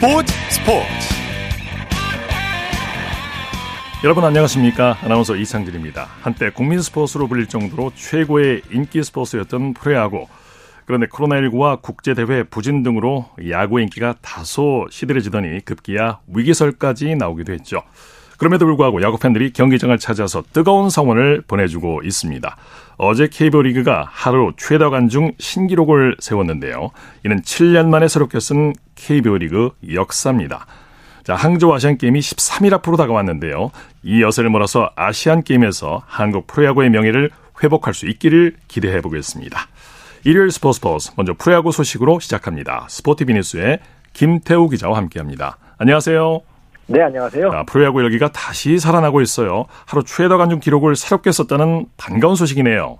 스포츠 스포츠. 여러분 안녕하십니까? 아나운서 이상진입니다. 한때 국민 스포츠로 불릴 정도로 최고의 인기 스포츠였던 프로야구. 그런데 코로나19와 국제대회 부진 등으로 야구 인기가 다소 시들해지더니 급기야 위기설까지 나오기도 했죠. 그럼에도 불구하고 야구 팬들이 경기장을 찾아서 뜨거운 성원을 보내주고 있습니다. 어제 KBO 리그가 하루 최다 관중 신기록을 세웠는데요. 이는 7년 만에 새롭게 쓴 KBO 리그 역사입니다. 자, 항저우 아시안 게임이 13일 앞으로 다가왔는데요. 이 여세를 몰아서 아시안 게임에서 한국 프로야구의 명예를 회복할 수 있기를 기대해 보겠습니다. 일요일 스포츠 스포츠 먼저 프로야구 소식으로 시작합니다. 스포티비 뉴스의 김태우 기자와 함께합니다. 안녕하세요. 네, 안녕하세요. 아, 프로야구 열기가 다시 살아나고 있어요. 하루 최다 관중 기록을 새롭게 썼다는 반가운 소식이네요.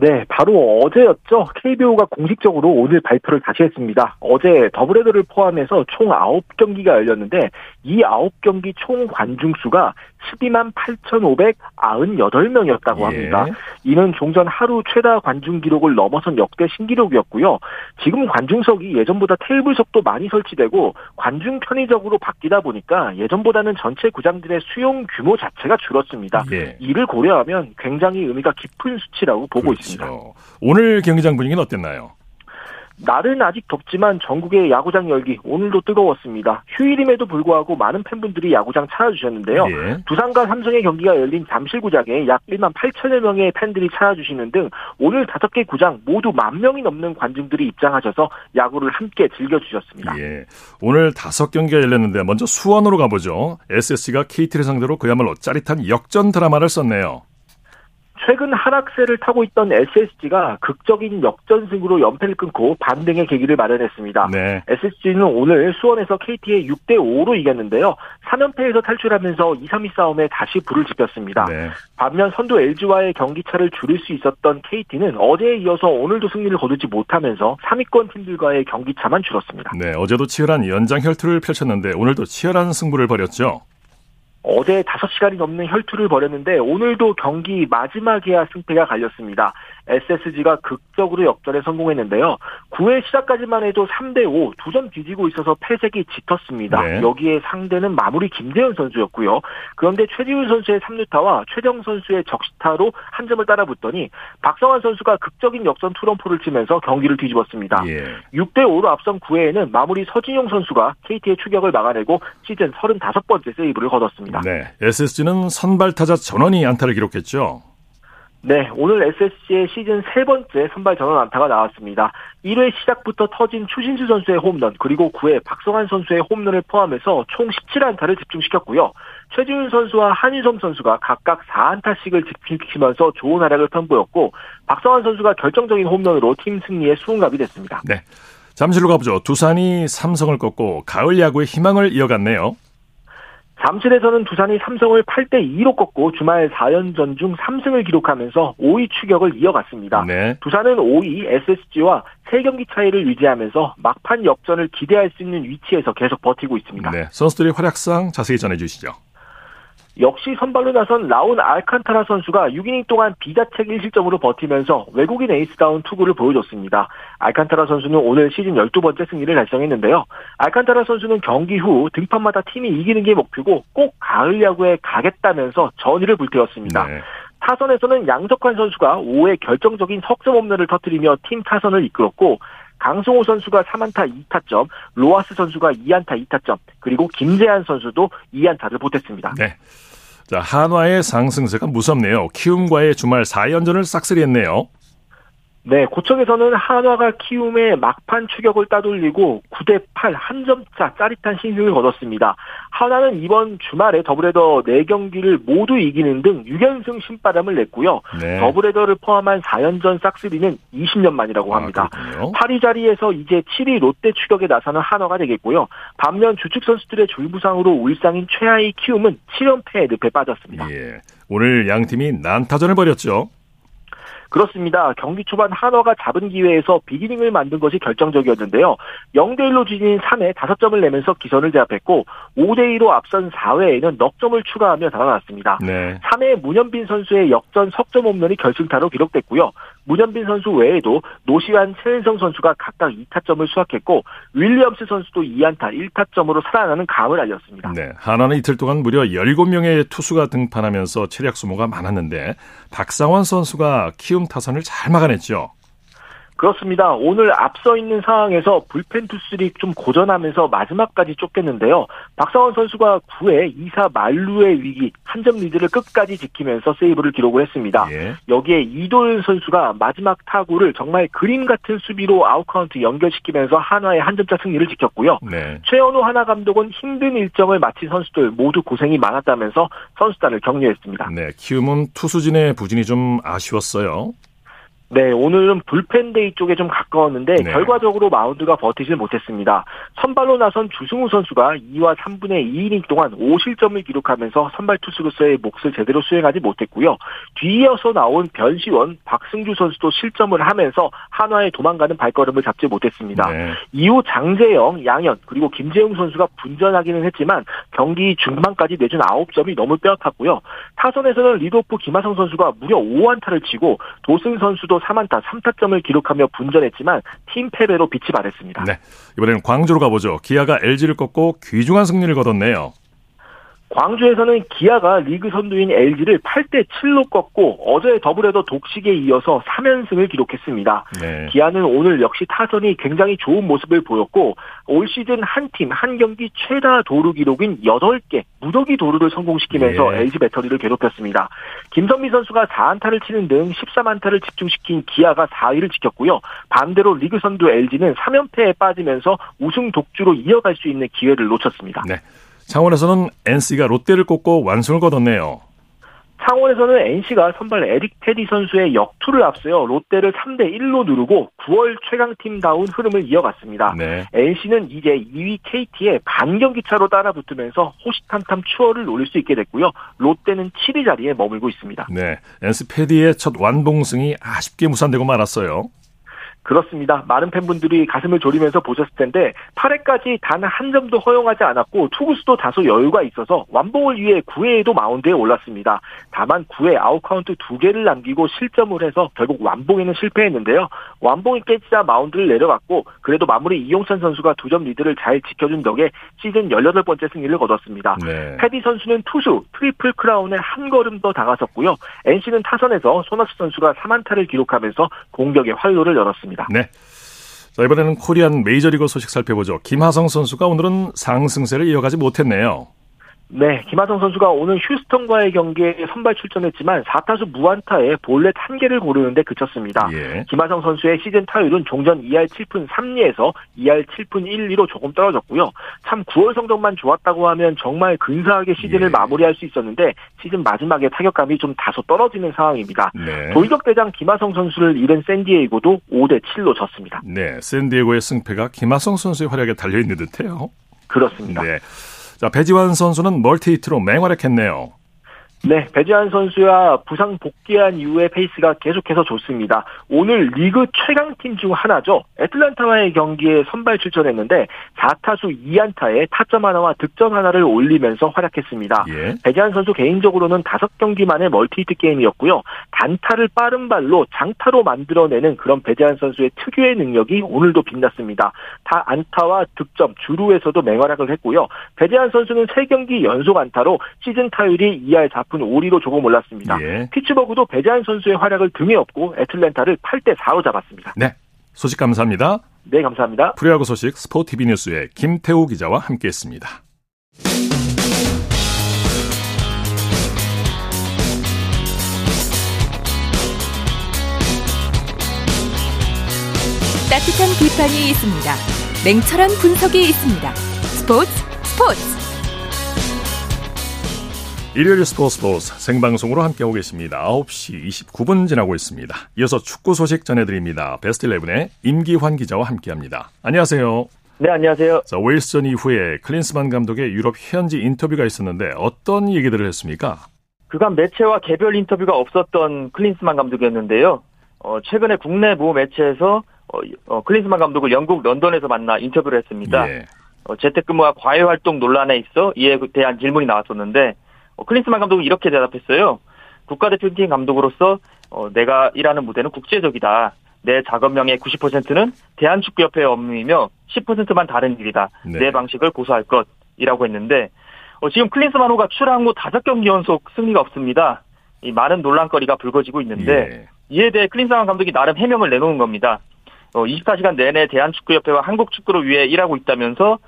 네, 바로 어제였죠. KBO가 공식적으로 오늘 발표를 다시 했습니다. 어제 더블헤더를 포함해서 총 9경기가 열렸는데 이 9경기 총 관중 수가 12만 8,598명이었다고 합니다. 예. 이는 종전 하루 최다 관중 기록을 넘어선 역대 신기록이었고요. 지금 관중석이 예전보다 테이블석도 많이 설치되고 관중 편의적으로 바뀌다 보니까 예전보다는 전체 구장들의 수용 규모 자체가 줄었습니다. 예. 이를 고려하면 굉장히 의미가 깊은 수치라고 보고 그렇죠. 있습니다. 오늘 경기장 분위기는 어땠나요? 날은 아직 덥지만 전국의 야구장 열기 오늘도 뜨거웠습니다. 휴일임에도 불구하고 많은 팬분들이 야구장 찾아주셨는데요. 예. 두산과 삼성의 경기가 열린 잠실구장에 약 1만 8천여 명의 팬들이 찾아주시는 등 오늘 다섯 개 구장 모두 만 명이 넘는 관중들이 입장하셔서 야구를 함께 즐겨주셨습니다. 예. 오늘 다섯 경기가 열렸는데 먼저 수원으로 가보죠. SSG가 KT를 상대로 그야말로 짜릿한 역전 드라마를 썼네요. 최근 하락세를 타고 있던 SSG가 극적인 역전승으로 연패를 끊고 반등의 계기를 마련했습니다. 네. SSG는 오늘 수원에서 KT에 6대 5로 이겼는데요. 3연패에서 탈출하면서 2, 3위 싸움에 다시 불을 지폈습니다. 네. 반면 선두 LG와의 경기차를 줄일 수 있었던 KT는 어제에 이어서 오늘도 승리를 거두지 못하면서 3위권 팀들과의 경기차만 줄었습니다. 네, 어제도 치열한 연장 혈투를 펼쳤는데 오늘도 치열한 승부를 벌였죠. 어제 5시간이 넘는 혈투를 벌였는데 오늘도 경기 마지막에야 승패가 갈렸습니다. SSG가 극적으로 역전에 성공했는데요. 9회 시작까지만 해도 3대 5 두 점 뒤지고 있어서 패색이 짙었습니다. 네. 여기에 상대는 마무리 김재현 선수였고요. 그런데 최지훈 선수의 3루타와 최정 선수의 적시타로 한 점을 따라붙더니 박성환 선수가 극적인 역전 투런포를 치면서 경기를 뒤집었습니다. 예. 6대 5로 앞선 9회에는 마무리 서진용 선수가 KT의 추격을 막아내고 시즌 35번째 세이브를 거뒀습니다. 네, SSG는 선발 타자 전원이 안타를 기록했죠. 네, 오늘 SSG의 시즌 세 번째 선발 전원 안타가 나왔습니다. 1회 시작부터 터진 추신수 선수의 홈런, 그리고 9회 박성환 선수의 홈런을 포함해서 총 17안타를 집중시켰고요. 최지훈 선수와 한유섬 선수가 각각 4안타씩을 집중시키면서 좋은 활약을 선보였고, 박성환 선수가 결정적인 홈런으로 팀 승리에 수훈갑이 됐습니다. 네. 잠실로 가보죠. 두산이 삼성을 꺾고 가을 야구의 희망을 이어갔네요. 잠실에서는 두산이 삼성을 8대 2로 꺾고 주말 4연전 중 3승을 기록하면서 5위 추격을 이어갔습니다. 네. 두산은 5위 SSG와 3경기 차이를 유지하면서 막판 역전을 기대할 수 있는 위치에서 계속 버티고 있습니다. 네. 선수들의 활약상 자세히 전해 주시죠. 역시 선발로 나선 라울 알칸타라 선수가 6이닝 동안 비자책 1실점으로 버티면서 외국인 에이스다운 투구를 보여줬습니다. 알칸타라 선수는 오늘 시즌 12번째 승리를 달성했는데요. 알칸타라 선수는 경기 후 등판마다 팀이 이기는 게 목표고 꼭 가을 야구에 가겠다면서 전의를 불태웠습니다. 네. 타선에서는 양석환 선수가 5회 결정적인 석점 홈런을 터뜨리며 팀 타선을 이끌었고 강승호 선수가 3안타 2타점, 로아스 선수가 2안타 2타점, 그리고 김재한 선수도 2안타를 보탰습니다. 네. 자, 한화의 상승세가 무섭네요. 키움과의 주말 4연전을 싹쓸이했네요. 네, 고척에서는 한화가 키움의 막판 추격을 따돌리고 9대 8 한 점차 짜릿한 신승을 거뒀습니다. 한화는 이번 주말에 더블헤더 4경기를 모두 이기는 등 6연승 신바람을 냈고요. 네. 더블헤더를 포함한 4연전 싹쓸이는 20년 만이라고 아, 합니다. 아, 8위 자리에서 이제 7위 롯데 추격에 나서는 한화가 되겠고요. 반면 주축 선수들의 줄부상으로 울상인 최하위 키움은 7연패 늪에 빠졌습니다. 예. 오늘 양 팀이 난타전을 벌였죠. 그렇습니다. 경기 초반 한화가 잡은 기회에서 비기닝을 만든 것이 결정적이었는데요. 0대1로 지닌 3회 5점을 내면서 기선을 제압했고 5대2로 앞선 4회에는 넉 점을 추가하며 달아났습니다. 네. 3회 문현빈 선수의 역전 석점 홈런이 결승타로 기록됐고요. 문현빈 선수 외에도 노시환, 최은성 선수가 각각 2타점을 수확했고 윌리엄스 선수도 2안타 1타점으로 살아나는 감을 알렸습니다. 네, 한화는 이틀 동안 무려 17명의 투수가 등판하면서 체력 소모가 많았는데 박상원 선수가 키움 타선을 잘 막아냈죠. 그렇습니다. 오늘 앞서 있는 상황에서 불펜 투수들이 좀 고전하면서 마지막까지 쫓겼는데요. 박상원 선수가 9회 2사 만루의 위기 한 점 리드를 끝까지 지키면서 세이브를 기록을 했습니다. 예. 여기에 이도현 선수가 마지막 타구를 정말 그림 같은 수비로 아웃카운트 연결시키면서 한화의 한 점차 승리를 지켰고요. 네. 최원호 한화 감독은 힘든 일정을 마친 선수들 모두 고생이 많았다면서 선수단을 격려했습니다. 네, 키움은 투수진의 부진이 좀 아쉬웠어요. 네, 오늘은 불펜데이 쪽에 좀 가까웠는데 네. 결과적으로 마운드가 버티질 못했습니다. 선발로 나선 주승우 선수가 2와 3분의 2이닝 동안 5실점을 기록하면서 선발 투수로서의 몫을 제대로 수행하지 못했고요. 뒤이어서 나온 변시원, 박승주 선수도 실점을 하면서 한화에 도망가는 발걸음을 잡지 못했습니다. 네. 이후 장재영, 양현, 그리고 김재웅 선수가 분전하기는 했지만 경기 중반까지 내준 9점이 너무 뼈아팠고요. 타선에서는 리드오프 김하성 선수가 무려 5안타를 치고 도슨 선수도 3안타 3타점을 기록하며 분전했지만 팀 패배로 빛이 바랬습니다. 네. 이번에는 광주로 가보죠. 기아가 LG를 꺾고 귀중한 승리를 거뒀네요. 광주에서는 기아가 리그 선두인 LG를 8대 7로 꺾고 어제 더블헤더 독식에 이어서 3연승을 기록했습니다. 네. 기아는 오늘 역시 타선이 굉장히 좋은 모습을 보였고 올 시즌 한 팀 한 경기 최다 도루 기록인 8개 무더기 도루를 성공시키면서 예. LG 배터리를 괴롭혔습니다. 김선미 선수가 4안타를 치는 등 13안타를 집중시킨 기아가 4위를 지켰고요. 반대로 리그 선두 LG는 3연패에 빠지면서 우승 독주로 이어갈 수 있는 기회를 놓쳤습니다. 네. 창원에서는 NC가 롯데를 꺾고 완승을 거뒀네요. 창원에서는 NC가 선발 에릭 테디 선수의 역투를 앞서요 롯데를 3대 1로 누르고 9월 최강팀다운 흐름을 이어갔습니다. 네. NC는 이제 2위 KT에 반경기 차로 따라붙으면서 호시탐탐 추월을 노릴 수 있게 됐고요. 롯데는 7위 자리에 머물고 있습니다. 네, NC 페디의 첫 완봉승이 아쉽게 무산되고 말았어요. 그렇습니다. 많은 팬분들이 가슴을 졸이면서 보셨을 텐데 8회까지 단 한 점도 허용하지 않았고 투구수도 다소 여유가 있어서 완봉을 위해 9회에도 마운드에 올랐습니다. 다만 9회 아웃카운트 2개를 남기고 실점을 해서 결국 완봉에는 실패했는데요. 완봉이 깨지자 마운드를 내려갔고 그래도 마무리 이용찬 선수가 두점 리드를 잘 지켜준 덕에 시즌 18번째 승리를 거뒀습니다. 네. 페디 선수는 투수 트리플 크라운에 한 걸음 더 다가섰고요. NC는 타선에서 손아섭 선수가 3안타를 기록하면서 공격의 활로를 열었습니다. 있습니다. 네. 자, 이번에는 코리안 메이저리그 소식 살펴보죠. 김하성 선수가 오늘은 상승세를 이어가지 못했네요. 네, 김하성 선수가 오늘 휴스턴과의 경기에 선발 출전했지만 4타수 무안타에 볼넷 한 개를 고르는데 그쳤습니다. 예. 김하성 선수의 시즌 타율은 종전 2할 7푼 3리에서 2할 7푼 1리로 조금 떨어졌고요. 참 9월 성적만 좋았다고 하면 정말 근사하게 시즌을 예. 마무리할 수 있었는데 시즌 마지막에 타격감이 좀 다소 떨어지는 상황입니다. 네. 돌격 대장 김하성 선수를 잃은 샌디에이고도 5대 7로 졌습니다. 네, 샌디에이고의 승패가 김하성 선수의 활약에 달려 있는 듯해요. 그렇습니다. 네. 자, 배지환 선수는 멀티히트로 맹활약했네요. 네, 배지환 선수야 부상 복귀한 이후에 페이스가 계속해서 좋습니다. 오늘 리그 최강팀 중 하나죠. 애틀란타와의 경기에 선발 출전했는데 4타수 2안타에 타점 하나와 득점 하나를 올리면서 활약했습니다. 예. 배지환 선수 개인적으로는 5경기 만에 멀티히트 게임이었고요. 단타를 빠른 발로 장타로 만들어내는 그런 배지환 선수의 특유의 능력이 오늘도 빛났습니다. 다 안타와 득점, 주루에서도 맹활약을 했고요. 배지환 선수는 3경기 연속 안타로 시즌 타율이 2할 4푼 5리로 조금 올랐습니다. 예. 피츠버그도 배지환 선수의 활약을 등에 업고 애틀랜타를 8대 4로 잡았습니다. 네. 소식 감사합니다. 네, 감사합니다. 프리야구 소식 스포티비 뉴스의 김태우 기자와 함께했습니다. 따뜻한 비판이 있습니다. 냉철한 분석이 있습니다. 스포츠 스포츠 일요일 스포츠 스포츠 생방송으로 함께하고 계십니다. 9시 29분 지나고 있습니다. 이어서 축구 소식 전해드립니다. 베스트 11의 임기환 기자와 함께합니다. 안녕하세요. 네, 안녕하세요. 자, 웨일스전 이후에 클린스만 감독의 유럽 현지 인터뷰가 있었는데 어떤 얘기들을 했습니까? 그간 매체와 개별 인터뷰가 없었던 클린스만 감독이었는데요. 어, 최근에 국내 모 매체에서 어, 어, 클린스만 감독을 영국 런던에서 만나 인터뷰를 했습니다. 예. 어, 재택근무와 과외 활동 논란에 있어 이에 대한 질문이 나왔었는데 어, 클린스만 감독은 이렇게 대답했어요. 국가대표팀 감독으로서 어, 내가 일하는 무대는 국제적이다. 내 작업량의 90%는 대한축구협회의 업무이며 10%만 다른 일이다. 네. 내 방식을 고수할 것이라고 했는데 어, 지금 클린스만호가 출항 후 5경기 연속 승리가 없습니다. 이 많은 논란거리가 불거지고 있는데 예. 이에 대해 클린스만 감독이 나름 해명을 내놓은 겁니다. 어, 24시간 내내 대한축구협회와 한국축구를 위해 일하고 있다면서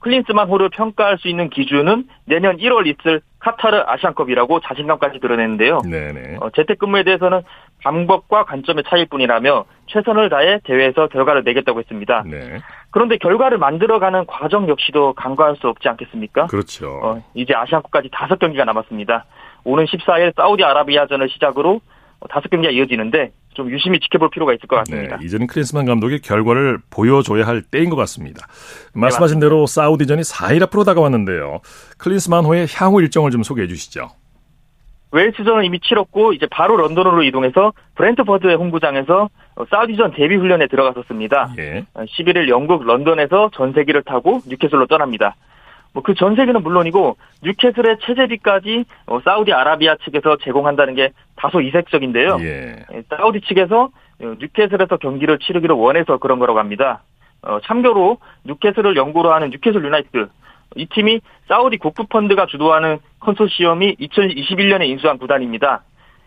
클린스만 호를 평가할 수 있는 기준은 내년 1월 있을 카타르 아시안컵이라고 자신감까지 드러냈는데요. 네네. 어, 재택근무에 대해서는 방법과 관점의 차이일 뿐이라며 최선을 다해 대회에서 결과를 내겠다고 했습니다. 네. 그런데 결과를 만들어가는 과정 역시도 간과할 수 없지 않겠습니까? 그렇죠. 어, 이제 아시안컵까지 다섯 경기가 남았습니다. 오는 14일 사우디아라비아전을 시작으로 다섯 경기가 이어지는데 좀 유심히 지켜볼 필요가 있을 것 같습니다. 네, 이제는 크리스만 감독이 결과를 보여줘야 할 때인 것 같습니다. 말씀하신 네, 대로 사우디전이 4일 앞으로 다가왔는데요. 클린스만호의 향후 일정을 좀 소개해 주시죠. 웨일스전은 이미 치렀고 이제 바로 런던으로 이동해서 브렌트퍼드의 홍구장에서 사우디전 대비 훈련에 들어갔었습니다. 예. 11일 영국 런던에서 전세기를 타고 뉴캐슬로 떠납니다. 뭐 그 전세기는 물론이고 뉴캐슬의 체제비까지 어, 사우디 아라비아 측에서 제공한다는 게 다소 이색적인데요. 예. 예 사우디 측에서 어, 뉴캐슬에서 경기를 치르기로 원해서 그런 거라고 합니다. 어, 참고로 뉴캐슬을 연고로 하는 뉴캐슬 유나이티드 이 팀이 사우디 국부 펀드가 주도하는 컨소시엄이 2021년에 인수한 구단입니다.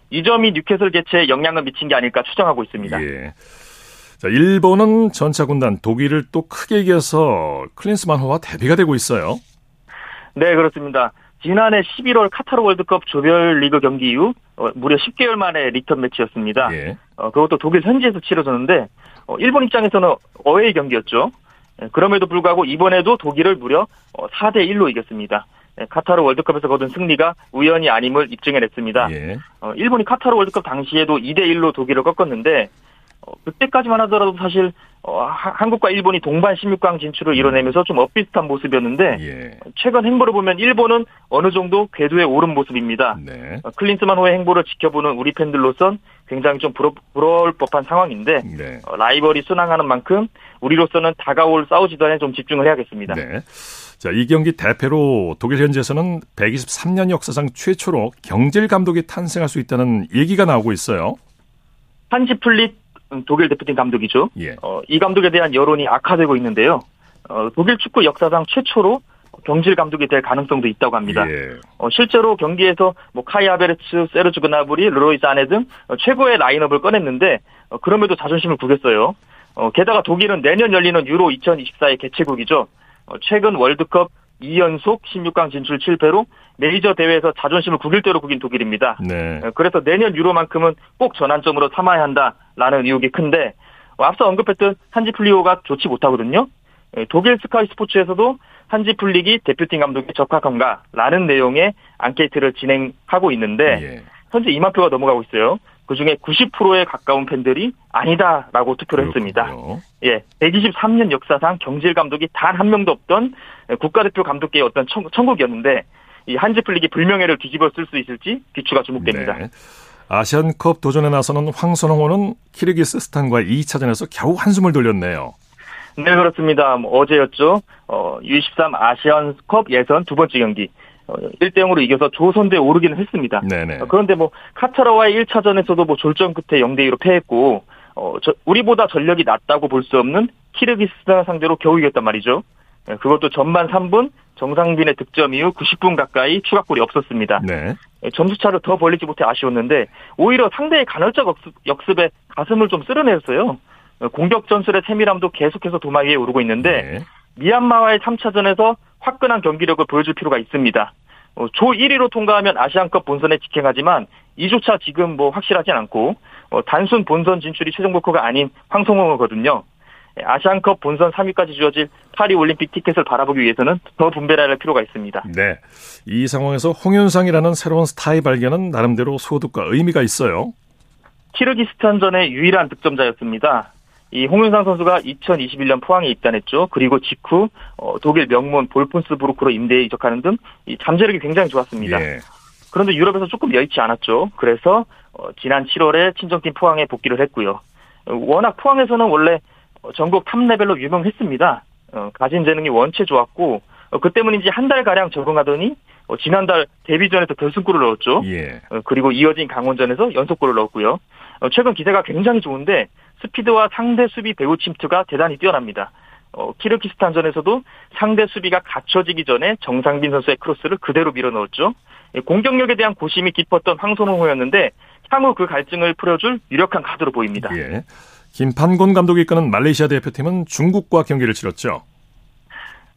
이 점이 뉴캐슬 개최에 영향을 미친 게 아닐까 추정하고 있습니다. 예. 자, 일본은 전차 군단 독일을 또 크게 이겨서 클린스만호와 대비가 되고 있어요. 네, 그렇습니다. 지난해 11월 카타르 월드컵 조별 리그 경기 이후 어, 무려 10개월 만에 리턴 매치였습니다. 예. 어, 그것도 독일 현지에서 치러졌는데 어, 일본 입장에서는 어웨이 경기였죠. 예, 그럼에도 불구하고 이번에도 독일을 무려 4대 어, 1로 이겼습니다. 예, 카타르 월드컵에서 거둔 승리가 우연이 아님을 입증해냈습니다. 예. 어, 일본이 카타르 월드컵 당시에도 2대 1로 독일을 꺾었는데 어, 그때까지만 하더라도 사실 어, 한국과 일본이 동반 16강 진출을 이뤄내면서 좀 엇비슷한 모습이었는데 예. 최근 행보를 보면 일본은 어느 정도 궤도에 오른 모습입니다. 네. 어, 클린스만호의 행보를 지켜보는 우리 팬들로선 굉장히 좀 부러, 부러울 법한 상황인데 네. 어, 라이벌이 순항하는 만큼 우리로서는 다가올 사우디전에 좀 집중을 해야겠습니다. 네. 자, 이 경기 대패로 독일 현지에서는 123년 역사상 최초로 경질 감독이 탄생할 수 있다는 얘기가 나오고 있어요. 한지 플릭 독일 대표팀 감독이죠. 예. 어, 이 감독에 대한 여론이 악화되고 있는데요. 어, 독일 축구 역사상 최초로 경질 감독이 될 가능성도 있다고 합니다. 예. 어, 실제로 경기에서 뭐 카이 하베르츠, 세르주 그나브리, 르로이 사네 등 어, 최고의 라인업을 꺼냈는데 어, 그럼에도 자존심을 구겼어요. 어, 게다가 독일은 내년 열리는 유로 2024의 개최국이죠. 어, 최근 월드컵 2연속 16강 진출 실패로 메이저 대회에서 자존심을 구길 대로 구긴 독일입니다. 네. 어, 그래서 내년 유로만큼은 꼭 전환점으로 삼아야 한다라는 의욕이 큰데 어, 앞서 언급했던 한지 플릭 여론이 좋지 못하거든요. 예, 독일 스카이 스포츠에서도 한지 플릭이 대표팀 감독이 적합한가라는 내용의 앙케이트를 진행하고 있는데 예. 현재 2만 표가 넘어가고 있어요. 그 중에 90%에 가까운 팬들이 아니다라고 투표를 그렇군요. 했습니다. 예, 123년 역사상 경질 감독이 단 한 명도 없던 국가대표 감독계의 어떤 천국이었는데 이 한지 플릭이 불명예를 뒤집어 쓸 수 있을지 귀추가 주목됩니다. 네. 아시안컵 도전에 나서는 황선홍호는 키르기스스탄과 2차전에서 겨우 한숨을 돌렸네요. 네, 그렇습니다. 뭐 어제였죠. 어, U23 아시안컵 예선 두 번째 경기. 어, 1대 0으로 이겨서 조선대에 오르기는 했습니다. 네네. 어, 그런데 뭐 카타라와의 1차전에서도 뭐 졸전 끝에 0대 2로 패했고 어, 저, 우리보다 전력이 낮다고 볼 수 없는 키르기스스탄 상대로 겨우 이겼단 말이죠. 네, 그것도 전반 3분 정상빈의 득점 이후 90분 가까이 추가골이 없었습니다. 네. 네. 점수차를 더 벌리지 못해 아쉬웠는데 오히려 상대의 간헐적 역습, 에 가슴을 좀 쓸어냈어요. 공격 전술의 세밀함도 계속해서 도마 위에 오르고 있는데 네. 미얀마와의 3차전에서 화끈한 경기력을 보여줄 필요가 있습니다. 어, 조 1위로 통과하면 아시안컵 본선에 직행하지만 이조차 지금 뭐 확실하진 않고 어, 단순 본선 진출이 최종 목표가 아닌 황성홍이거든요. 예, 아시안컵 본선 3위까지 주어질 파리 올림픽 티켓을 바라보기 위해서는 더 분배를 할 필요가 있습니다. 네. 이 상황에서 홍윤상이라는 새로운 스타의 발견은 나름대로 소득과 의미가 있어요. 키르기스탄전의 유일한 득점자였습니다. 이 홍윤상 선수가 2021년 포항에 입단했죠. 그리고 직후 어, 독일 명문 볼프스부르크로 임대 이적하는 등 잠재력이 굉장히 좋았습니다. 예. 그런데 유럽에서 조금 여의치 않았죠. 그래서 어, 지난 7월에 친정팀 포항에 복귀를 했고요. 워낙 포항에서는 원래 전국 탑 레벨로 유명했습니다. 어, 가진 재능이 원체 좋았고 어, 그 때문인지 한 달 가량 적응하더니 어, 지난달 데뷔전에서 결승골을 넣었죠. 예. 어, 그리고 이어진 강원전에서 연속골을 넣었고요. 어, 최근 기세가 굉장히 좋은데 스피드와 상대 수비 배우 침투가 대단히 뛰어납니다. 어, 키르키스탄전에서도 상대 수비가 갖춰지기 전에 정상빈 선수의 크로스를 그대로 밀어 넣었죠. 예, 공격력에 대한 고심이 깊었던 황선홍호였는데 향후 그 갈증을 풀어줄 유력한 카드로 보입니다. 예. 김판곤 감독이 이끄는 말레이시아 대표팀은 중국과 경기를 치렀죠.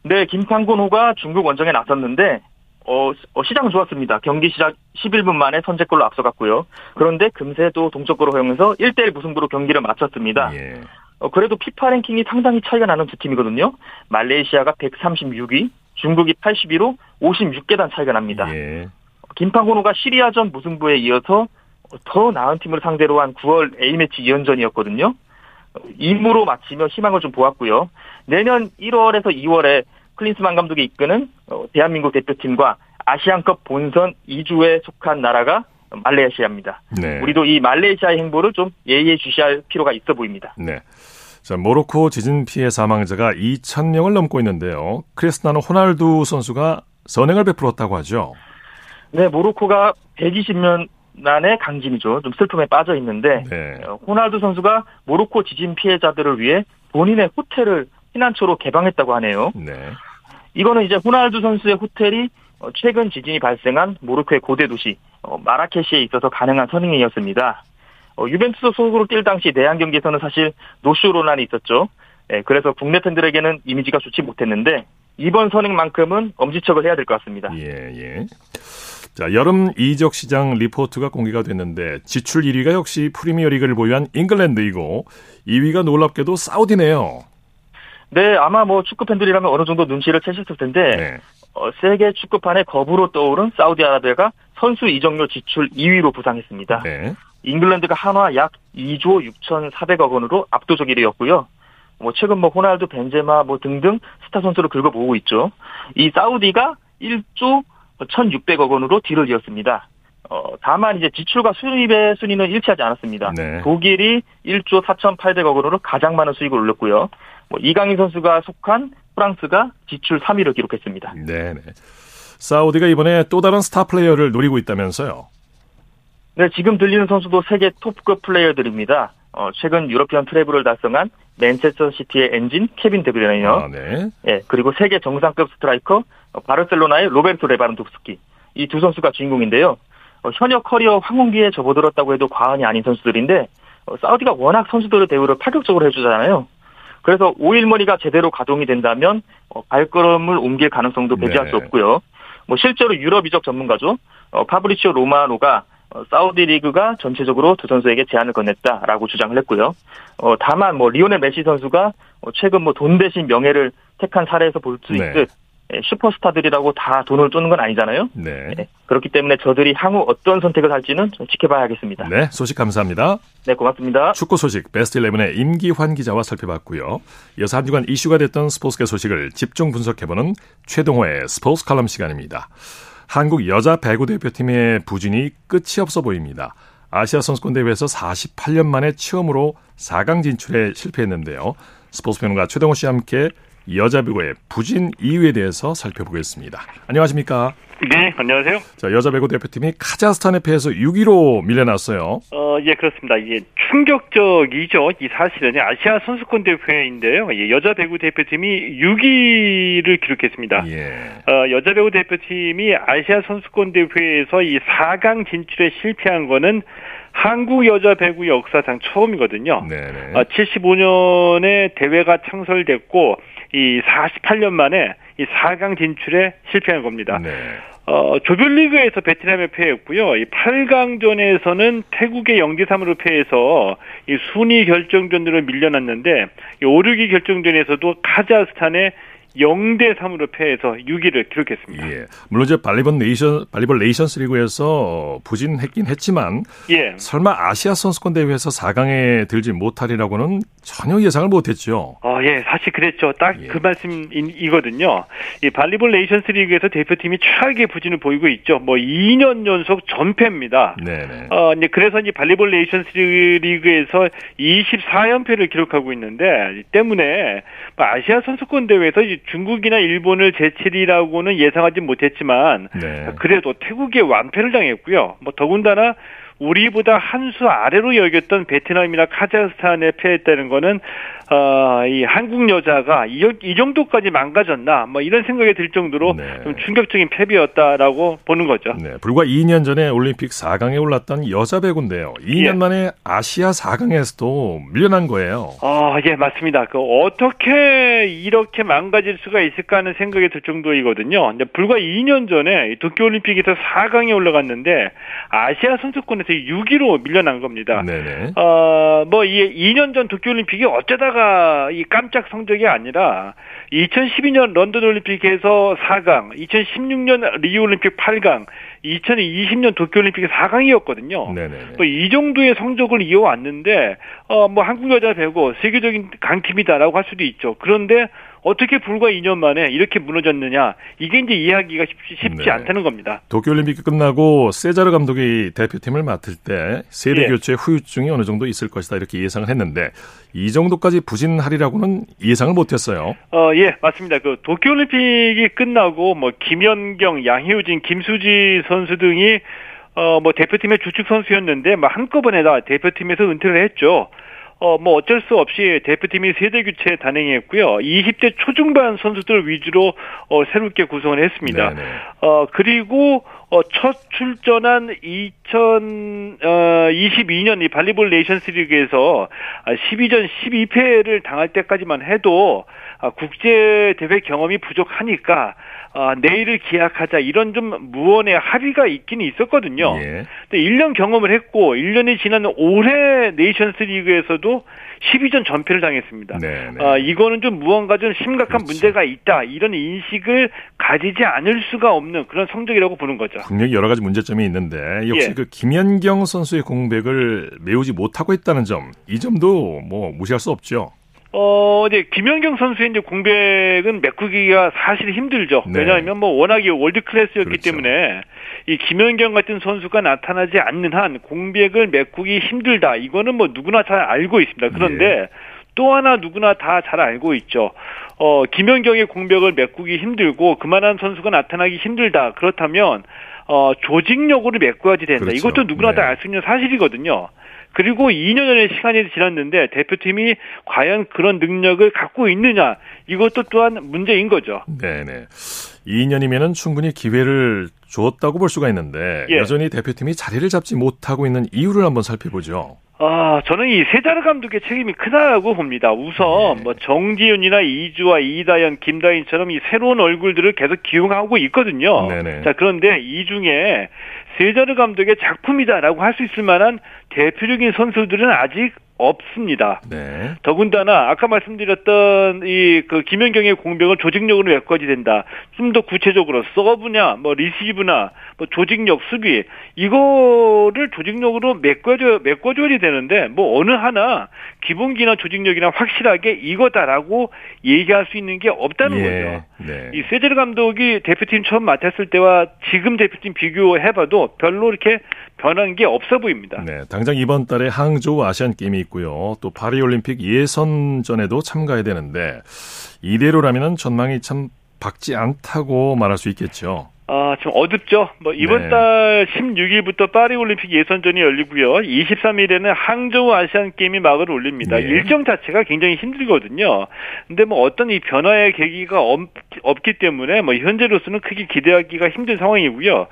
네, 김판곤호가 중국 원정에 나섰는데 어, 어, 시작은 좋았습니다. 경기 시작 11분 만에 선제골로 앞서갔고요. 그런데 금세 또 동쪽골을 허용해서 1대1 무승부로 경기를 마쳤습니다. 예. 어, 그래도 피파 랭킹이 상당히 차이가 나는 두 팀이거든요. 말레이시아가 136위, 중국이 82로 56계단 차이가 납니다. 예. 김판곤호가 시리아전 무승부에 이어서 더 나은 팀을 상대로 한 9월 A매치 2연전이었거든요. 2무로 마치며 희망을 좀 보았고요. 내년 1월에서 2월에 클린스만 감독이 이끄는 어, 대한민국 대표팀과 아시안컵 본선 2주에 속한 나라가 말레이시아입니다. 네. 우리도 이 말레이시아의 행보를 좀 예의주시할 필요가 있어 보입니다. 네. 자, 모로코 지진 피해 사망자가 2,000명을 넘고 있는데요. 크리스티아노 호날두 선수가 선행을 베풀었다고 하죠. 네, 모로코가 120년 난의 강진이죠. 좀 슬픔에 빠져 있는데 네. 어, 호날두 선수가 모로코 지진 피해자들을 위해 본인의 호텔을 피난처로 개방했다고 하네요. 네. 이거는 이제 호날두 선수의 호텔이 어, 최근 지진이 발생한 모로코의 고대 도시 어, 마라케시에 있어서 가능한 선행이었습니다. 어, 유벤투스 소속으로 뛸 당시 내한 경기에서는 사실 노쇼 논란이 있었죠. 예, 그래서 국내 팬들에게는 이미지가 좋지 못했는데 이번 선행만큼은 엄지척을 해야 될 것 같습니다. 예, 예. 자, 여름 이적 시장 리포트가 공개가 됐는데 지출 1위가 역시 프리미어 리그를 보유한 잉글랜드이고 2위가 놀랍게도 사우디네요. 네, 아마 뭐 축구 팬들이라면 어느 정도 눈치를 채셨을 텐데 네. 어, 세계 축구판에 거부로 떠오른 사우디아라비아가 선수 이적료 지출 2위로 부상했습니다. 네. 잉글랜드가 한화 약 2조 6,400억 원으로 압도적 1위였고요. 뭐 최근 뭐 호날두, 벤제마 뭐 등등 스타 선수를 긁어 모으고 있죠. 이 사우디가 1조 1,600억 원으로 뒤를 이었습니다. 어, 다만 이제 지출과 수입의 순위는 일치하지 않았습니다. 네. 독일이 1조 4,800억 원으로 가장 많은 수익을 올렸고요. 뭐 이강인 선수가 속한 프랑스가 지출 3위를 기록했습니다. 네, 네. 사우디가 이번에 또 다른 스타 플레이어를 노리고 있다면서요. 네, 지금 들리는 선수도 세계 톱급 플레이어들입니다. 어, 최근 유러피언 트레블을 달성한 맨체스터 시티의 엔진 케빈 데브레이너, 아, 네. 예, 그리고 세계 정상급 스트라이커 어, 바르셀로나의 로베르트 레반도프스키 이 두 선수가 주인공인데요. 어, 현역 커리어 황혼기에 접어들었다고 해도 과언이 아닌 선수들인데 어, 사우디가 워낙 선수들의 대우를 파격적으로 해주잖아요. 그래서 오일머니가 제대로 가동이 된다면 어, 발걸음을 옮길 가능성도 배제할 네. 수 없고요. 뭐 실제로 유럽 이적 전문가죠. 어, 파브리치오 로마노가 어, 사우디 리그가 전체적으로 두 선수에게 제안을 건넸다라고 주장을 했고요. 어, 다만 뭐 리오넬 메시 선수가 어, 최근 뭐 돈 대신 명예를 택한 사례에서 볼수 네. 있듯 예, 슈퍼스타들이라고 다 돈을 쫓는 건 아니잖아요. 네. 예, 그렇기 때문에 저들이 향후 어떤 선택을 할지는 좀 지켜봐야겠습니다. 네, 소식 감사합니다. 네, 고맙습니다. 축구 소식 베스트 11의 임기환 기자와 살펴봤고요. 이어서 한 주간 이슈가 됐던 스포츠계 소식을 집중 분석해보는 최동호의 스포츠 칼럼 시간입니다. 한국 여자 배구 대표팀의 부진이 끝이 없어 보입니다. 아시아 선수권 대회에서 48년 만에 처음으로 4강 진출에 실패했는데요. 스포츠 평론가 최동호 씨와 함께 여자 배구의 부진 이유에 대해서 살펴보겠습니다. 안녕하십니까? 네, 안녕하세요. 자, 여자 배구 대표팀이 카자흐스탄에 패해서 6위로 밀려났어요. 어, 예, 그렇습니다. 이게 충격적이죠. 이 사실은 아시아 선수권 대회인데요. 예, 여자 배구 대표팀이 6위를 기록했습니다. 예. 어, 여자 배구 대표팀이 아시아 선수권 대회에서 이 4강 진출에 실패한 거는 한국 여자 배구 역사상 처음이거든요. 네네. 어, 75년에 대회가 창설됐고 이 48년 만에 이 4강 진출에 실패한 겁니다. 네. 어, 조별리그에서 베트남에 패했고요. 이 8강전에서는 태국에 0대 3으로 패해서 이 순위 결정전으로 밀려났는데 이 5, 6위 결정전에서도 카자흐스탄에 0대 3으로 패해서 6위를 기록했습니다. 예. 물론 이제 발리볼 네이션 발리볼 네이션스 리그에서 부진했긴 했지만 예. 설마 아시아 선수권 대회에서 4강에 들지 못하리라고는 전혀 예상을 못했죠. 어, 예, 사실 그랬죠. 딱 예. 그 말씀이거든요. 이 발리볼 네이션스 리그에서 대표팀이 최악의 부진을 보이고 있죠. 뭐 2년 연속 전패입니다. 네네. 어, 이제 그래서 이제 발리볼 네이션스 리그에서 24연패를 기록하고 있는데 이 때문에 뭐 아시아 선수권 대회에서 중국이나 일본을 제치리라고는 예상하지 못했지만 네. 그래도 태국에 완패를 당했고요. 뭐 더군다나 우리보다 한 수 아래로 여겼던 베트남이나 카자흐스탄에 패했다는 거는 어, 이 한국 여자가 이, 이 정도까지 망가졌나 뭐 이런 생각이 들 정도로 네. 좀 충격적인 패배였다라고 보는 거죠. 네, 불과 2년 전에 올림픽 4강에 올랐던 여자 배구인데요. 2년 예. 만에 아시아 4강에서도 밀려난 거예요. 아, 예, 맞습니다. 그 어떻게 이렇게 망가질 수가 있을까 하는 생각이 들 정도이거든요. 불과 2년 전에 도쿄 올림픽에서 4강에 올라갔는데 아시아 선수권에 서 6위로 밀려난 겁니다. 네네. 어, 뭐 이 2년 전 도쿄 올림픽이 어쩌다가 이 깜짝 성적이 아니라 2012년 런던 올림픽에서 4강, 2016년 리우 올림픽 8강, 2020년 도쿄 올림픽 4강이었거든요. 뭐 이 정도의 성적을 이어왔는데 어 뭐 한국 여자 배구 세계적인 강팀이다라고 할 수도 있죠. 그런데 어떻게 불과 2년 만에 이렇게 무너졌느냐 이게 이제 이해하기가 쉽지, 쉽지 네. 않다는 겁니다. 도쿄올림픽이 끝나고 세자르 감독이 대표팀을 맡을 때 세대 예. 교체 후유증이 어느 정도 있을 것이다 이렇게 예상을 했는데 이 정도까지 부진하리라고는 예상을 못했어요. 어, 예, 맞습니다. 그 도쿄올림픽이 끝나고 뭐 김연경, 양효진, 김수지 선수 등이 어, 뭐 대표팀의 주축 선수였는데 뭐 한꺼번에 다 대표팀에서 은퇴를 했죠. 어, 뭐 어쩔 수 없이 대표팀이 세대 교체 단행했고요. 20대 초중반 선수들 위주로 어, 새롭게 구성을 했습니다. 네네. 어, 그리고 어, 첫 출전한 2022년 어, 이 발리볼 네이션스 리그에서 12전 12패를 당할 때까지만 해도 아, 국제 대회 경험이 부족하니까 아, 내일을 기약하자 이런 좀 무언의 합의가 있기는 있었거든요. 예. 근데 1년 경험을 했고 1년이 지난 올해 네이션스 리그에서도 12전 전패를 당했습니다. 네, 네. 아, 이거는 좀 무언가 좀 심각한 그렇죠. 문제가 있다. 이런 인식을 가지지 않을 수가 없는 그런 성적이라고 보는 거죠. 분명히 여러 가지 문제점이 있는데 역시 예. 그 김연경 선수의 공백을 메우지 못하고 있다는 점, 이 점도 뭐 무시할 수 없죠. 어, 이제 김연경 선수의 이제 공백은 메꾸기가 사실 힘들죠. 네. 왜냐하면 뭐 워낙에 월드 클래스였기 그렇죠. 때문에 이 김연경 같은 선수가 나타나지 않는 한 공백을 메꾸기 힘들다. 이거는 뭐 누구나 잘 알고 있습니다. 그런데 네. 또 하나 누구나 다 잘 알고 있죠. 어, 김연경의 공백을 메꾸기 힘들고 그만한 선수가 나타나기 힘들다. 그렇다면 어, 조직력으로 메꿔야지 된다. 그렇죠. 이것도 누구나 네. 다알 수 있는 사실이거든요. 그리고 2년 전의 시간이 지났는데 대표팀이 과연 그런 능력을 갖고 있느냐 이것도 또한 문제인 거죠. 네네. 2년이면은 충분히 기회를 주었다고 볼 수가 있는데 예. 여전히 대표팀이 자리를 잡지 못하고 있는 이유를 한번 살펴보죠. 아, 저는 이 세자르 감독의 책임이 크다고 봅니다. 우선 네. 뭐 정지윤이나 이주와 이다현, 김다인처럼 이 새로운 얼굴들을 계속 기용하고 있거든요. 네네. 자, 그런데 이 중에 세자르 감독의 작품이다라고 할 수 있을 만한 대표적인 선수들은 아직 없습니다. 네. 더군다나 아까 말씀드렸던 이 그 김연경의 공백은 조직력으로 메꿔지 된다. 좀 더 구체적으로 서브냐, 뭐 리시브나, 뭐 조직력, 수비 이거를 조직력으로 메꿔줘 메꿔줘야 되는데 뭐 어느 하나 기본기나 조직력이나 확실하게 이거다라고 얘기할 수 있는 게 없다는 예. 거죠. 네. 이 세제르 감독이 대표팀 처음 맡았을 때와 지금 대표팀 비교해봐도 별로 이렇게 변한 게 없어 보입니다. 네, 당장 이번 달에 항저우 아시안 게임이 있고요. 또 파리 올림픽 예선전에도 참가해야 되는데 이대로라면 전망이 참 밝지 않다고 말할 수 있겠죠. 아, 좀 어둡죠. 뭐 이번 네. 달 16일부터 파리 올림픽 예선전이 열리고요. 23일에는 항저우 아시안 게임이 막을 올립니다. 네. 일정 자체가 굉장히 힘들거든요. 근데 뭐 어떤 이 변화의 계기가 없, 없기 때문에 뭐 현재로서는 크게 기대하기가 힘든 상황이고요.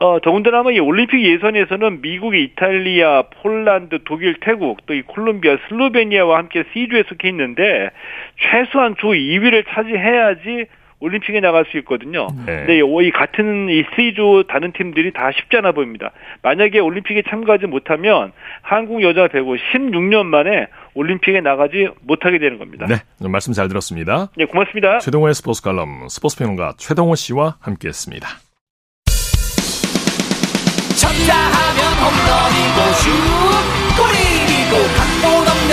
어, 더군다나 뭐 이 올림픽 예선에서는 미국, 이탈리아, 폴란드, 독일, 태국, 또 이 콜롬비아, 슬로베니아와 함께 C조에 속해 있는데 최소한 조 2위를 차지해야지 올림픽에 나갈 수 있거든요. 네. 근데 이 같은 이 C조 다른 팀들이 다 쉽지 않아 보입니다. 만약에 올림픽에 참가하지 못하면 한국 여자 배구 16년 만에 올림픽에 나가지 못하게 되는 겁니다. 네, 말씀 잘 들었습니다. 네, 고맙습니다. 최동호의 스포츠 칼럼 스포츠 평론가 최동호 씨와 함께했습니다. 쳤다 하면 홈런이고 슛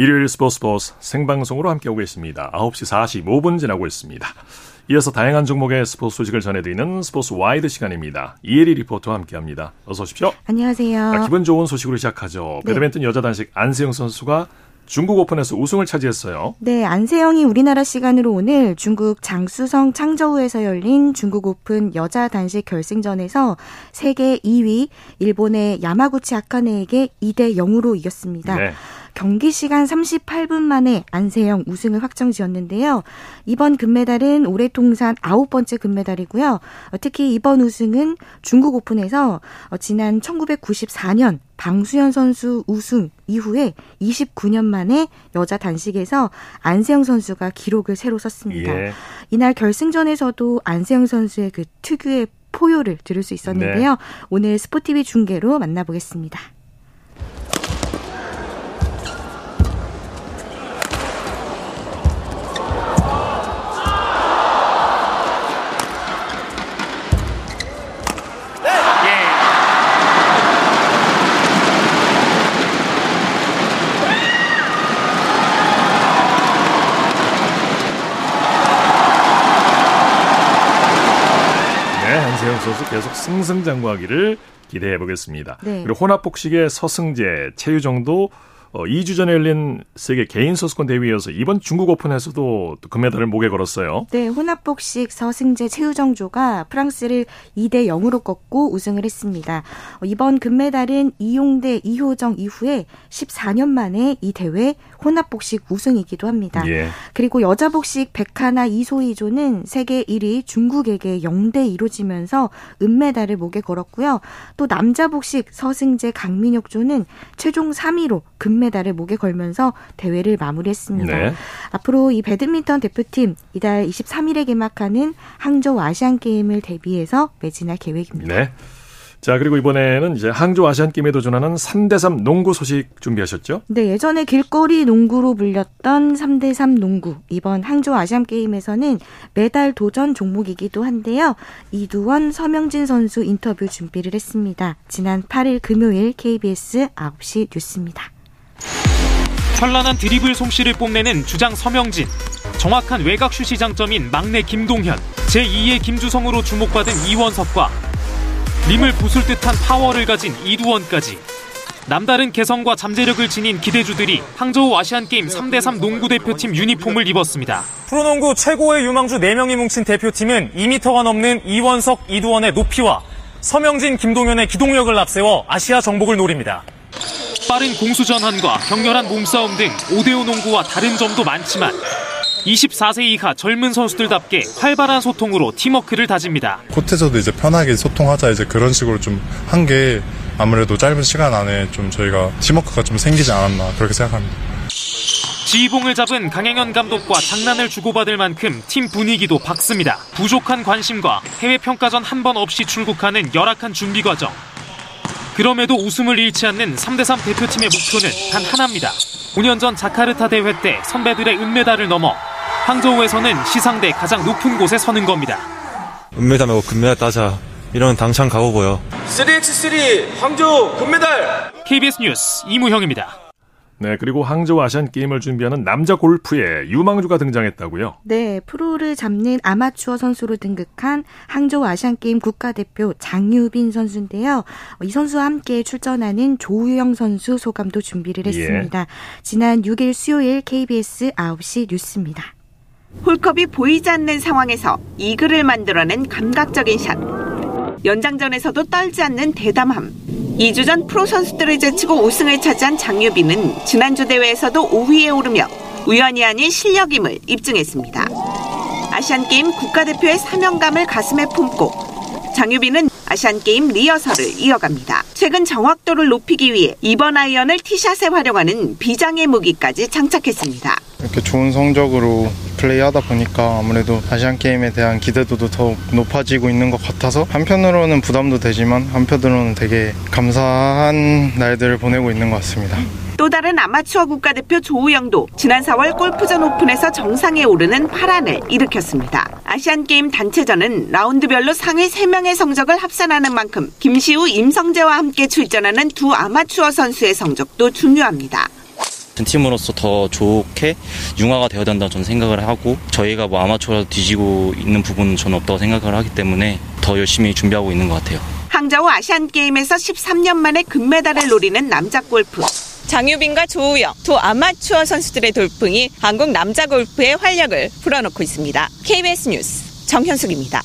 일요일 스포츠 버스 생방송으로 함께하고 있습니다. 9시 45분 지나고 있습니다. 이어서 다양한 종목의 스포츠 소식을 전해드리는 스포츠 와이드 시간입니다. 이혜리 리포터와 함께합니다. 어서 오십시오. 안녕하세요. 아, 기분 좋은 소식으로 시작하죠. 네. 배드민턴 여자 단식 안세영 선수가 중국 오픈에서 우승을 차지했어요. 네, 안세영이 우리나라 시간으로 오늘 중국 장쑤성 창저우에서 열린 중국 오픈 여자 단식 결승전에서 세계 2위 일본의 야마구치 아카네에게 2대 0으로 이겼습니다. 네. 경기 시간 38분 만에 안세영 우승을 확정 지었는데요. 이번 금메달은 올해 통산 아홉 번째 금메달이고요. 특히 이번 우승은 중국 오픈에서 지난 1994년 방수현 선수 우승 이후에 29년 만에 여자 단식에서 안세영 선수가 기록을 새로 썼습니다. 예. 이날 결승전에서도 안세영 선수의 그 특유의 포효를 들을 수 있었는데요. 네. 오늘 스포티비 중계로 만나보겠습니다. 승승장구하기를 기대해 보겠습니다. 네. 그리고 혼합복식의 서승재, 최유정도 어, 2주 전에 열린 세계 개인 선수권 대회에서 이번 중국 오픈에서도 금메달을 목에 걸었어요. 네, 혼합복식 서승재 최우정조가 프랑스를 2대 0으로 꺾고 우승을 했습니다. 어, 이번 금메달은 이용대, 이효정 이후에 14년 만에 이 대회 혼합복식 우승이기도 합니다. 예. 그리고 여자복식 백하나 이소희조는 세계 1위 중국에게 0대 2로 지면서 은메달을 목에 걸었고요. 또 남자복식 서승재 강민혁조는 최종 3위로 금 금메달을 목에 걸면서 대회를 마무리했습니다. 네. 앞으로 이 배드민턴 대표팀 이달 23일에 개막하는 항저우 아시안 게임을 대비해서 매진할 계획입니다. 네. 자, 그리고 이번에는 이제 항저우 아시안 게임에 도전하는 3대3 농구 소식 준비하셨죠? 네, 예전에 길거리 농구로 불렸던 3대3 농구. 이번 항저우 아시안 게임에서는 메달 도전 종목이기도 한데요. 이두원, 서명진 선수 인터뷰 준비를 했습니다. 지난 8일 금요일 KBS 9시 뉴스입니다. 현란한 드리블 솜씨를 뽐내는 주장 서명진, 정확한 외곽 슛이 장점인 막내 김동현, 제2의 김주성으로 주목받은 이원석과 림을 부술 듯한 파워를 가진 이두원까지 남다른 개성과 잠재력을 지닌 기대주들이 항저우 아시안게임 3대3 농구 대표팀 유니폼을 입었습니다. 프로농구 최고의 유망주 4명이 뭉친 대표팀은 2m가 넘는 이원석, 이두원의 높이와 서명진, 김동현의 기동력을 앞세워 아시아 정복을 노립니다. 빠른 공수 전환과 격렬한 몸싸움 등 5대5 농구와 다른 점도 많지만 24세 이하 젊은 선수들답게 활발한 소통으로 팀워크를 다집니다. 코트에서도 이제 편하게 소통하자 이제 그런 식으로 좀 한 게 아무래도 짧은 시간 안에 좀 저희가 팀워크가 좀 생기지 않았나 그렇게 생각합니다. 지휘봉을 잡은 강행현 감독과 장난을 주고받을 만큼 팀 분위기도 밝습니다. 부족한 관심과 해외 평가전 한 번 없이 출국하는 열악한 준비 과정. 그럼에도 웃음을 잃지 않는 3대3 대표팀의 목표는 단 하나입니다. 5년 전 자카르타 대회 때 선배들의 은메달을 넘어 항저우에서는 시상대 가장 높은 곳에 서는 겁니다. 은메달 말고 금메달 따자. 이런 당찬 각오고요. 3x3 항저우 금메달! KBS 뉴스 이무형입니다. 네, 그리고 항저우 아시안 게임을 준비하는 남자 골프에 유망주가 등장했다고요? 네, 프로를 잡는 아마추어 선수로 등극한 항저우 아시안 게임 국가대표 장유빈 선수인데요. 이 선수와 함께 출전하는 조우영 선수 소감도 준비를 예. 했습니다. 예. 지난 6일 수요일 KBS 9시 뉴스입니다. 홀컵이 보이지 않는 상황에서 이글을 만들어낸 감각적인 샷. 연장전에서도 떨지 않는 대담함. 2주 전 프로 선수들을 제치고 우승을 차지한 장유빈은 지난주 대회에서도 5위에 오르며 우연이 아닌 실력임을 입증했습니다. 아시안게임 국가대표의 사명감을 가슴에 품고 장유빈은 아시안게임 리허설을 이어갑니다. 최근 정확도를 높이기 위해 이번 아이언을 티샷에 활용하는 비장의 무기까지 장착했습니다. 이렇게 좋은 성적으로 플레이하다 보니까 아무래도 아시안 게임에 대한 기대도도 더 높아지고 있는 것 같아서 한편으로는 부담도 되지만 한편으로는 되게 감사한 날들을 보내고 있는 것 같습니다. 또 다른 아마추어 국가대표 조우영도 지난 4월 골프전 오픈에서 정상에 오르는 파란을 일으켰습니다. 아시안게임 단체전은 라운드별로 상위 3명의 성적을 합산하는 만큼 김시우, 임성재와 함께 출전하는 두 아마추어 선수의 성적도 중요합니다. 팀으로서 더 좋게 융화가 되어야 된다 저는 생각을 하고 저희가 뭐 아마추어 뒤지고 있는 부분은 저는 없다고 생각을 하기 때문에 더 열심히 준비하고 있는 것 같아요. 항저우 아시안 게임에서 13년 만에 금메달을 노리는 남자 골프. 장유빈과 조우영 두 아마추어 선수들의 돌풍이 한국 남자 골프의 활력을 불어넣고 있습니다. KBS 뉴스 정현숙입니다.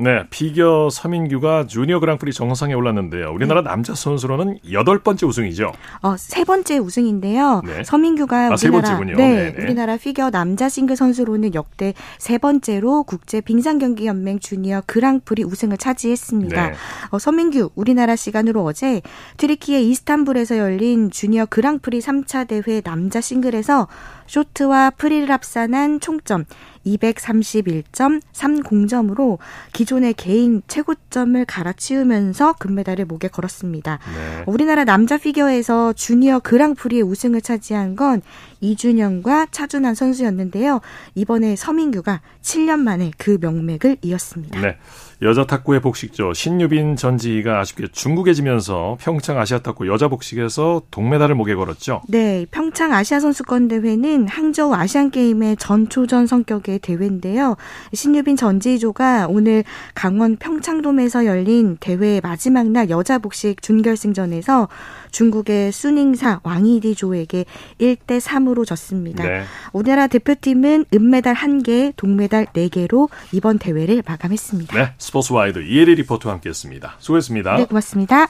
네, 피겨 서민규가 주니어 그랑프리 정상에 올랐는데요. 우리나라 네. 남자 선수로는 여덟 번째 우승이죠. 어, 세 번째 우승인데요. 네. 서민규가 아, 우리나라 네, 네, 우리나라 피겨 남자 싱글 선수로는 역대 세 번째로 국제 빙상 경기 연맹 주니어 그랑프리 우승을 차지했습니다. 네. 어, 서민규 우리나라 시간으로 어제 튀르키예 이스탄불에서 열린 주니어 그랑프리 3차 대회 남자 싱글에서 쇼트와 프리를 합산한 총점 231.30점으로 기존의 개인 최고점을 갈아치우면서 금메달을 목에 걸었습니다. 네. 우리나라 남자 피겨에서 주니어 그랑프리의 우승을 차지한 건 이준영과 차준환 선수였는데요. 이번에 서민규가 7년 만에 그 명맥을 이었습니다. 네. 여자 탁구의 복식조 신유빈 전지희가 아쉽게 중국에 지면서 평창 아시아 탁구 여자 복식에서 동메달을 목에 걸었죠. 네, 평창 아시아 선수권 대회는 항저우 아시안 게임의 전초전 성격의 대회인데요. 신유빈 전지희조가 오늘 강원 평창돔에서 열린 대회 마지막 날 여자 복식 준결승전에서 중국의 수닝사 왕이디 조에게 1대 3으로 졌습니다. 네. 우리나라 대표팀은 은메달 1개, 동메달 4개로 이번 대회를 마감했습니다. 네, 스포츠와이드 이혜리 리포터와 함께했습니다. 수고했습니다. 네, 고맙습니다.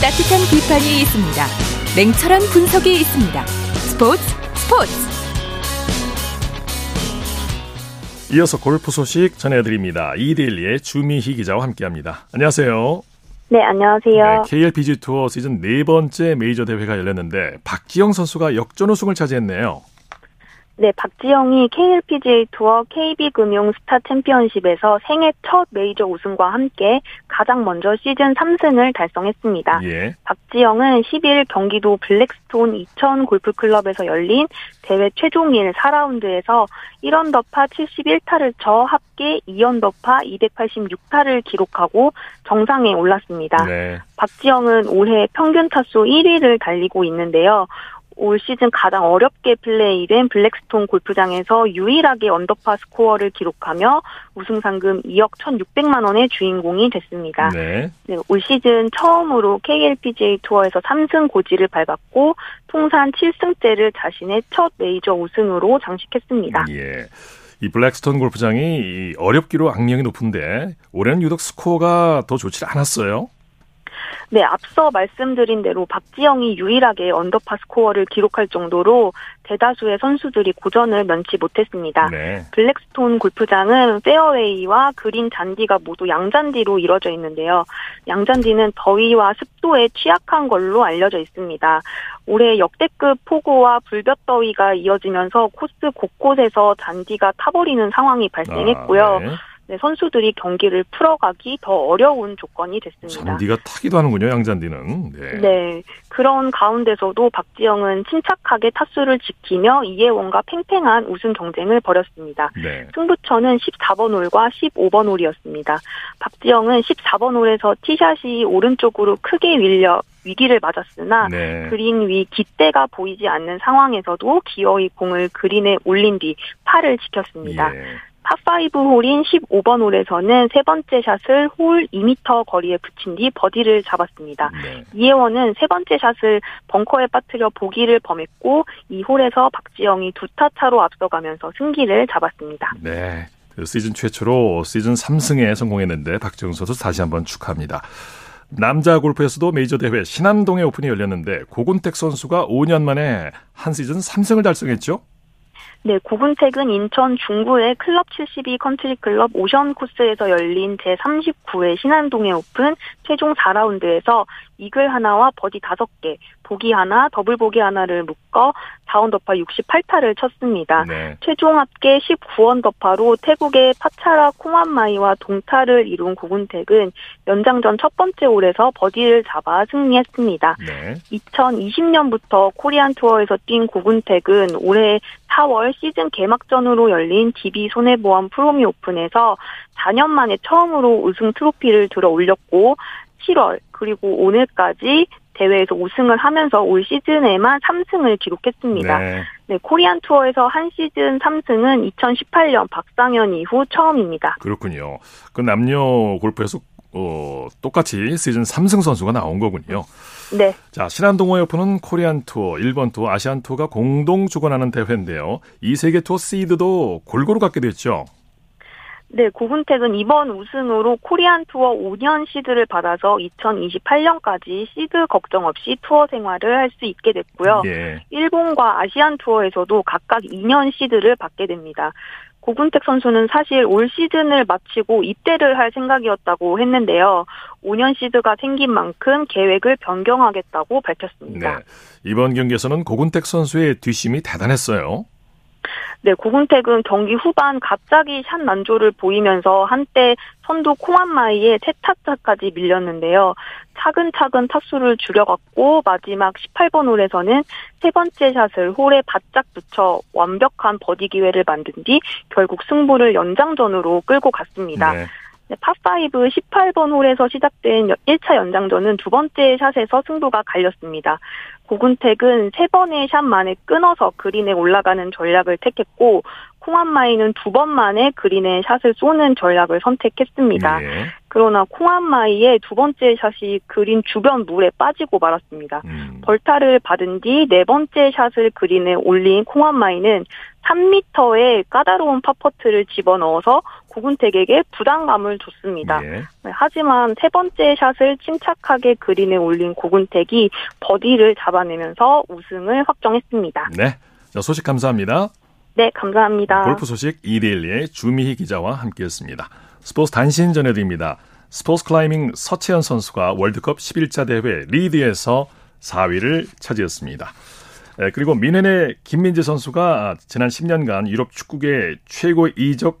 따뜻한 비판이 있습니다. 냉철한 분석이 있습니다. 스포츠 스포츠 이어서 골프 소식 전해드립니다. 이데일리의 주미희 기자와 함께합니다. 안녕하세요. 네, 안녕하세요. 네, KLPG 투어 시즌 네 번째 메이저 대회가 열렸는데 박지영 선수가 역전 우승을 차지했네요. 네, 박지영이 KLPGA 투어 KB금융 스타 챔피언십에서 생애 첫 메이저 우승과 함께 가장 먼저 시즌 3승을 달성했습니다. 예. 박지영은 10일 경기도 블랙스톤 2000 골프클럽에서 열린 대회 최종일 4라운드에서 1언더파 71타를 쳐 합계 2언더파 286타를 기록하고 정상에 올랐습니다. 네. 박지영은 올해 평균 타수 1위를 달리고 있는데요. 올 시즌 가장 어렵게 플레이된 블랙스톤 골프장에서 유일하게 언더파 스코어를 기록하며 우승 상금 2억 1,600만 원의 주인공이 됐습니다. 네. 네, 올 시즌 처음으로 KLPGA 투어에서 3승 고지를 밟았고 통산 7승째를 자신의 첫 메이저 우승으로 장식했습니다. 예. 이 블랙스톤 골프장이 어렵기로 악명이 높은데 올해는 유독 스코어가 더 좋지 않았어요. 네, 앞서 말씀드린 대로 박지영이 유일하게 언더파 스코어를 기록할 정도로 대다수의 선수들이 고전을 면치 못했습니다. 네. 블랙스톤 골프장은 페어웨이와 그린 잔디가 모두 양잔디로 이루어져 있는데요. 양잔디는 더위와 습도에 취약한 걸로 알려져 있습니다. 올해 역대급 폭우와 불볕더위가 이어지면서 코스 곳곳에서 잔디가 타버리는 상황이 발생했고요. 아, 네. 네, 선수들이 경기를 풀어가기 더 어려운 조건이 됐습니다. 잔디가 타기도 하는군요, 양잔디는. 네. 네. 그런 가운데서도 박지영은 침착하게 타수를 지키며 이혜원과 팽팽한 우승 경쟁을 벌였습니다. 네. 승부처는 14번 홀과 15번 홀이었습니다. 박지영은 14번 홀에서 티샷이 오른쪽으로 크게 밀려 위기를 맞았으나 네. 그린 위 깃대가 보이지 않는 상황에서도 기어이 공을 그린에 올린 뒤 파를 지켰습니다. 예. 파5 홀인 15번 홀에서는 세 번째 샷을 홀 2m 거리에 붙인 뒤 버디를 잡았습니다. 네. 이혜원은 세 번째 샷을 벙커에 빠뜨려 보기를 범했고 이 홀에서 박지영이 두 타 차로 앞서가면서 승기를 잡았습니다. 네. 그 시즌 최초로 시즌 3승에 성공했는데 박지영 선수 다시 한번 축하합니다. 남자 골프에서도 메이저 대회 신한동해오픈이 열렸는데 고군택 선수가 5년 만에 한 시즌 3승을 달성했죠? 네, 고군택은 인천 중구의 클럽 72 컨트리 클럽 오션 코스에서 열린 제39회 신한동해오픈 최종 4라운드에서 이글 하나와 버디 5개, 보기 하나, 더블 보기 하나를 묶어 4언더파 68타를 쳤습니다. 네. 최종 합계 19언더파로 태국의 파차라 콩왓마이와 동타를 이룬 고군택은 연장전 첫 번째 홀에서 버디를 잡아 승리했습니다. 네. 2020년부터 코리안 투어에서 뛴 고군택은 올해 4월 시즌 개막전으로 열린 DB 손해보험 프로미 오픈에서 4년 만에 처음으로 우승 트로피를 들어 올렸고 7월 그리고 오늘까지 대회에서 우승을 하면서 올 시즌에만 3승을 기록했습니다. 네. 네, 코리안 투어에서 한 시즌 3승은 2018년 박상현 이후 처음입니다. 그렇군요. 그 남녀 골프에서 어, 똑같이 시즌 3승 선수가 나온 거군요. 네. 자, 신한동해오픈은 코리안 투어, 일본 투어, 아시안 투어가 공동 주관하는 대회인데요. 이 세 개 투어 시드도 골고루 갖게 됐죠. 네, 고훈택은 이번 우승으로 코리안 투어 5년 시드를 받아서 2028년까지 시드 걱정 없이 투어 생활을 할 수 있게 됐고요. 예. 일본과 아시안 투어에서도 각각 2년 시드를 받게 됩니다. 고군택 선수는 사실 올 시즌을 마치고 입대를 할 생각이었다고 했는데요. 5년 시드가 생긴 만큼 계획을 변경하겠다고 밝혔습니다. 네. 이번 경기에서는 고군택 선수의 뒷심이 대단했어요. 네, 고군택은 경기 후반 갑자기 샷 난조를 보이면서 한때 선두 콩왓마이에 세 타 차까지 밀렸는데요. 차근차근 타수를 줄여갔고 마지막 18번 홀에서는 세 번째 샷을 홀에 바짝 붙여 완벽한 버디 기회를 만든 뒤 결국 승부를 연장전으로 끌고 갔습니다. 네. 네, 파5 18번 홀에서 시작된 1차 연장전은 두 번째 샷에서 승부가 갈렸습니다. 고근택은 세 번의 샷 만에 끊어서 그린에 올라가는 전략을 택했고 콩한마이는 두 번 만에 그린에 샷을 쏘는 전략을 선택했습니다. 예. 그러나 콩한마이의 두 번째 샷이 그린 주변 물에 빠지고 말았습니다. 음. 벌타를 받은 뒤 네 번째 샷을 그린에 올린 콩한마이는 3m의 까다로운 파퍼트를 집어넣어서 고군택에게 부담감을 줬습니다. 예. 네, 하지만 세 번째 샷을 침착하게 그린에 올린 고군택이 버디를 잡아내면서 우승을 확정했습니다. 네. 자, 소식 감사합니다. 네, 감사합니다. 골프 소식 이데일리의 주미희 기자와 함께했습니다. 스포츠 단신 전해드립니다. 스포츠 클라이밍 서채현 선수가 월드컵 11차 대회 리드에서 4위를 차지했습니다. 그리고 뮌헨의 김민재 선수가 지난 10년간 유럽 축구계 최고 이적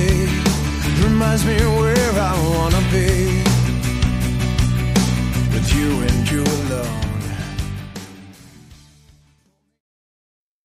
reminds me